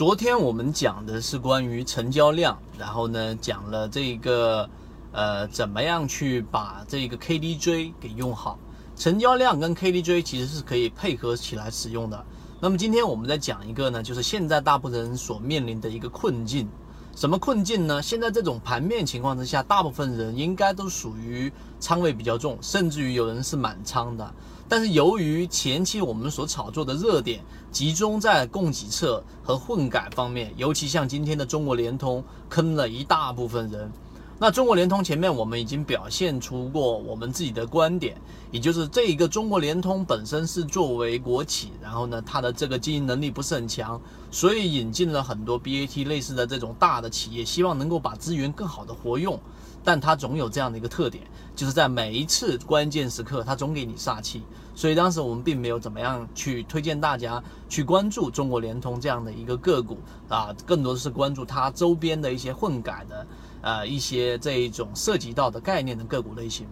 昨天我们讲的是关于成交量，然后呢讲了这个呃怎么样去把这个 KDJ 给用好。成交量跟 KDJ 其实是可以配合起来使用的。那么今天我们再讲一个呢，就是现在大部分人所面临的一个困境。什么困境呢？现在这种盘面情况之下，大部分人应该都属于仓位比较重，甚至于有人是满仓的。但是由于前期我们所炒作的热点集中在供给侧和混改方面，尤其像今天的中国联通坑了一大部分人。那中国联通前面我们已经表现出过我们自己的观点，也就是这一个中国联通本身是作为国企，然后呢它的这个经营能力不是很强，所以引进了很多 BAT 类似的这种大的企业，希望能够把资源更好的活用，但它总有这样的一个特点，就是在每一次关键时刻它总给你煞气，所以当时我们并没有怎么样去推荐大家去关注中国联通这样的一个个股啊，更多的是关注它周边的一些混改的。呃，一些这一种涉及到的概念的个股类型，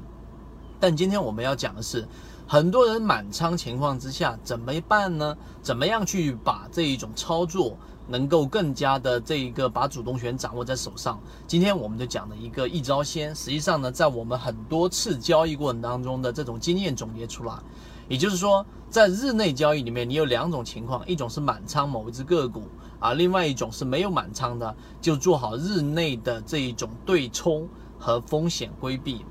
但今天我们要讲的是，很多人满仓情况之下怎么办呢？怎么样去把这一种操作能够更加的这一个把主动权掌握在手上？今天我们就讲的一个一招鲜，实际上呢，在我们很多次交易过程当中的这种经验总结出来，也就是说，在日内交易里面，你有两种情况，一种是满仓某一只个股。啊，另外一种是没有满仓的，就做好日内的这一种对冲和风险规避。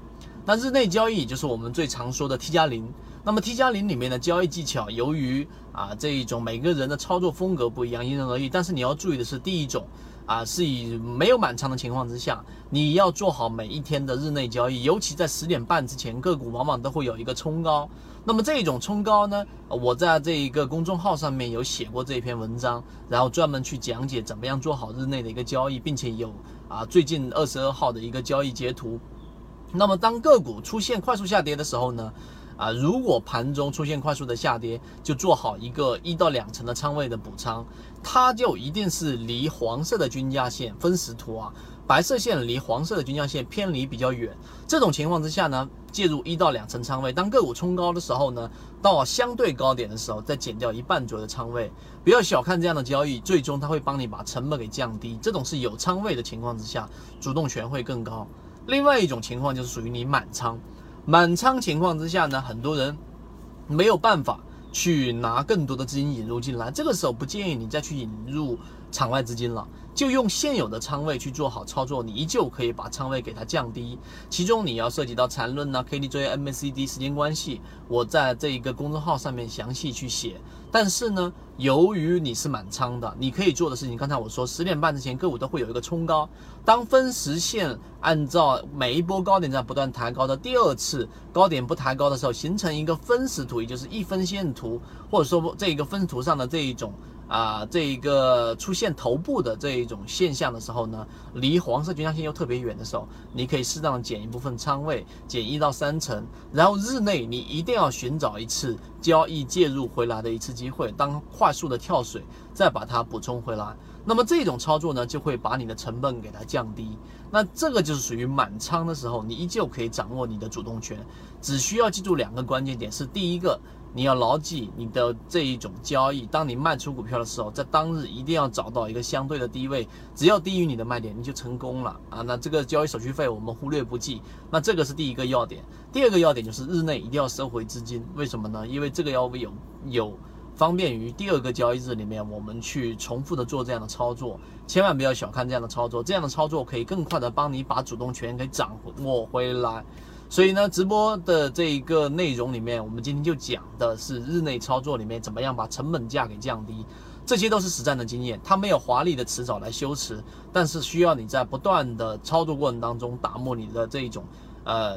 那日内交易就是我们最常说的 T 加零。那么 T 加零里面的交易技巧，由于啊这一种每个人的操作风格不一样，因人而异。但是你要注意的是，第一种啊是以没有满仓的情况之下，你要做好每一天的日内交易，尤其在十点半之前，个股往往都会有一个冲高。那么这种冲高呢，我在这一个公众号上面有写过这篇文章，然后专门去讲解怎么样做好日内的一个交易，并且有啊最近二十二号的一个交易截图。那么当个股出现快速下跌的时候呢，啊如果盘中出现快速的下跌，就做好一个一到两成的仓位的补仓，它就一定是离黄色的均价线分时图啊。白色线离黄色的均价线偏离比较远，这种情况之下呢，介入一到两成仓位。当个股冲高的时候呢，到相对高点的时候，再减掉一半左右的仓位。不要小看这样的交易，最终它会帮你把成本给降低。这种是有仓位的情况之下，主动权会更高。另外一种情况就是属于你满仓，满仓情况之下呢，很多人没有办法去拿更多的资金引入进来。这个时候不建议你再去引入。场外资金了，就用现有的仓位去做好操作，你依旧可以把仓位给它降低。其中你要涉及到缠论呐、KDJ、MACD 时间关系，我在这一个公众号上面详细去写。但是呢，由于你是满仓的，你可以做的事情，刚才我说十点半之前个股都会有一个冲高，当分时线按照每一波高点在不断抬高的第二次高点不抬高的时候，形成一个分时图，也就是一分线图，或者说这一个分图上的这一种。啊，这一个出现头部的这一种现象的时候呢，离黄色均价线又特别远的时候，你可以适当的减一部分仓位，减一到三成，然后日内你一定要寻找一次交易介入回来的一次机会，当快速的跳水，再把它补充回来。那么这种操作呢，就会把你的成本给它降低。那这个就是属于满仓的时候，你依旧可以掌握你的主动权，只需要记住两个关键点：是第一个。你要牢记你的这一种交易，当你卖出股票的时候，在当日一定要找到一个相对的低位，只要低于你的卖点，你就成功了啊！那这个交易手续费我们忽略不计。那这个是第一个要点，第二个要点就是日内一定要收回资金。为什么呢？因为这个要有有方便于第二个交易日里面我们去重复的做这样的操作，千万不要小看这样的操作，这样的操作可以更快的帮你把主动权给掌握回来。所以呢，直播的这一个内容里面，我们今天就讲的是日内操作里面怎么样把成本价给降低，这些都是实战的经验，它没有华丽的辞藻来修辞，但是需要你在不断的操作过程当中打磨你的这一种，呃。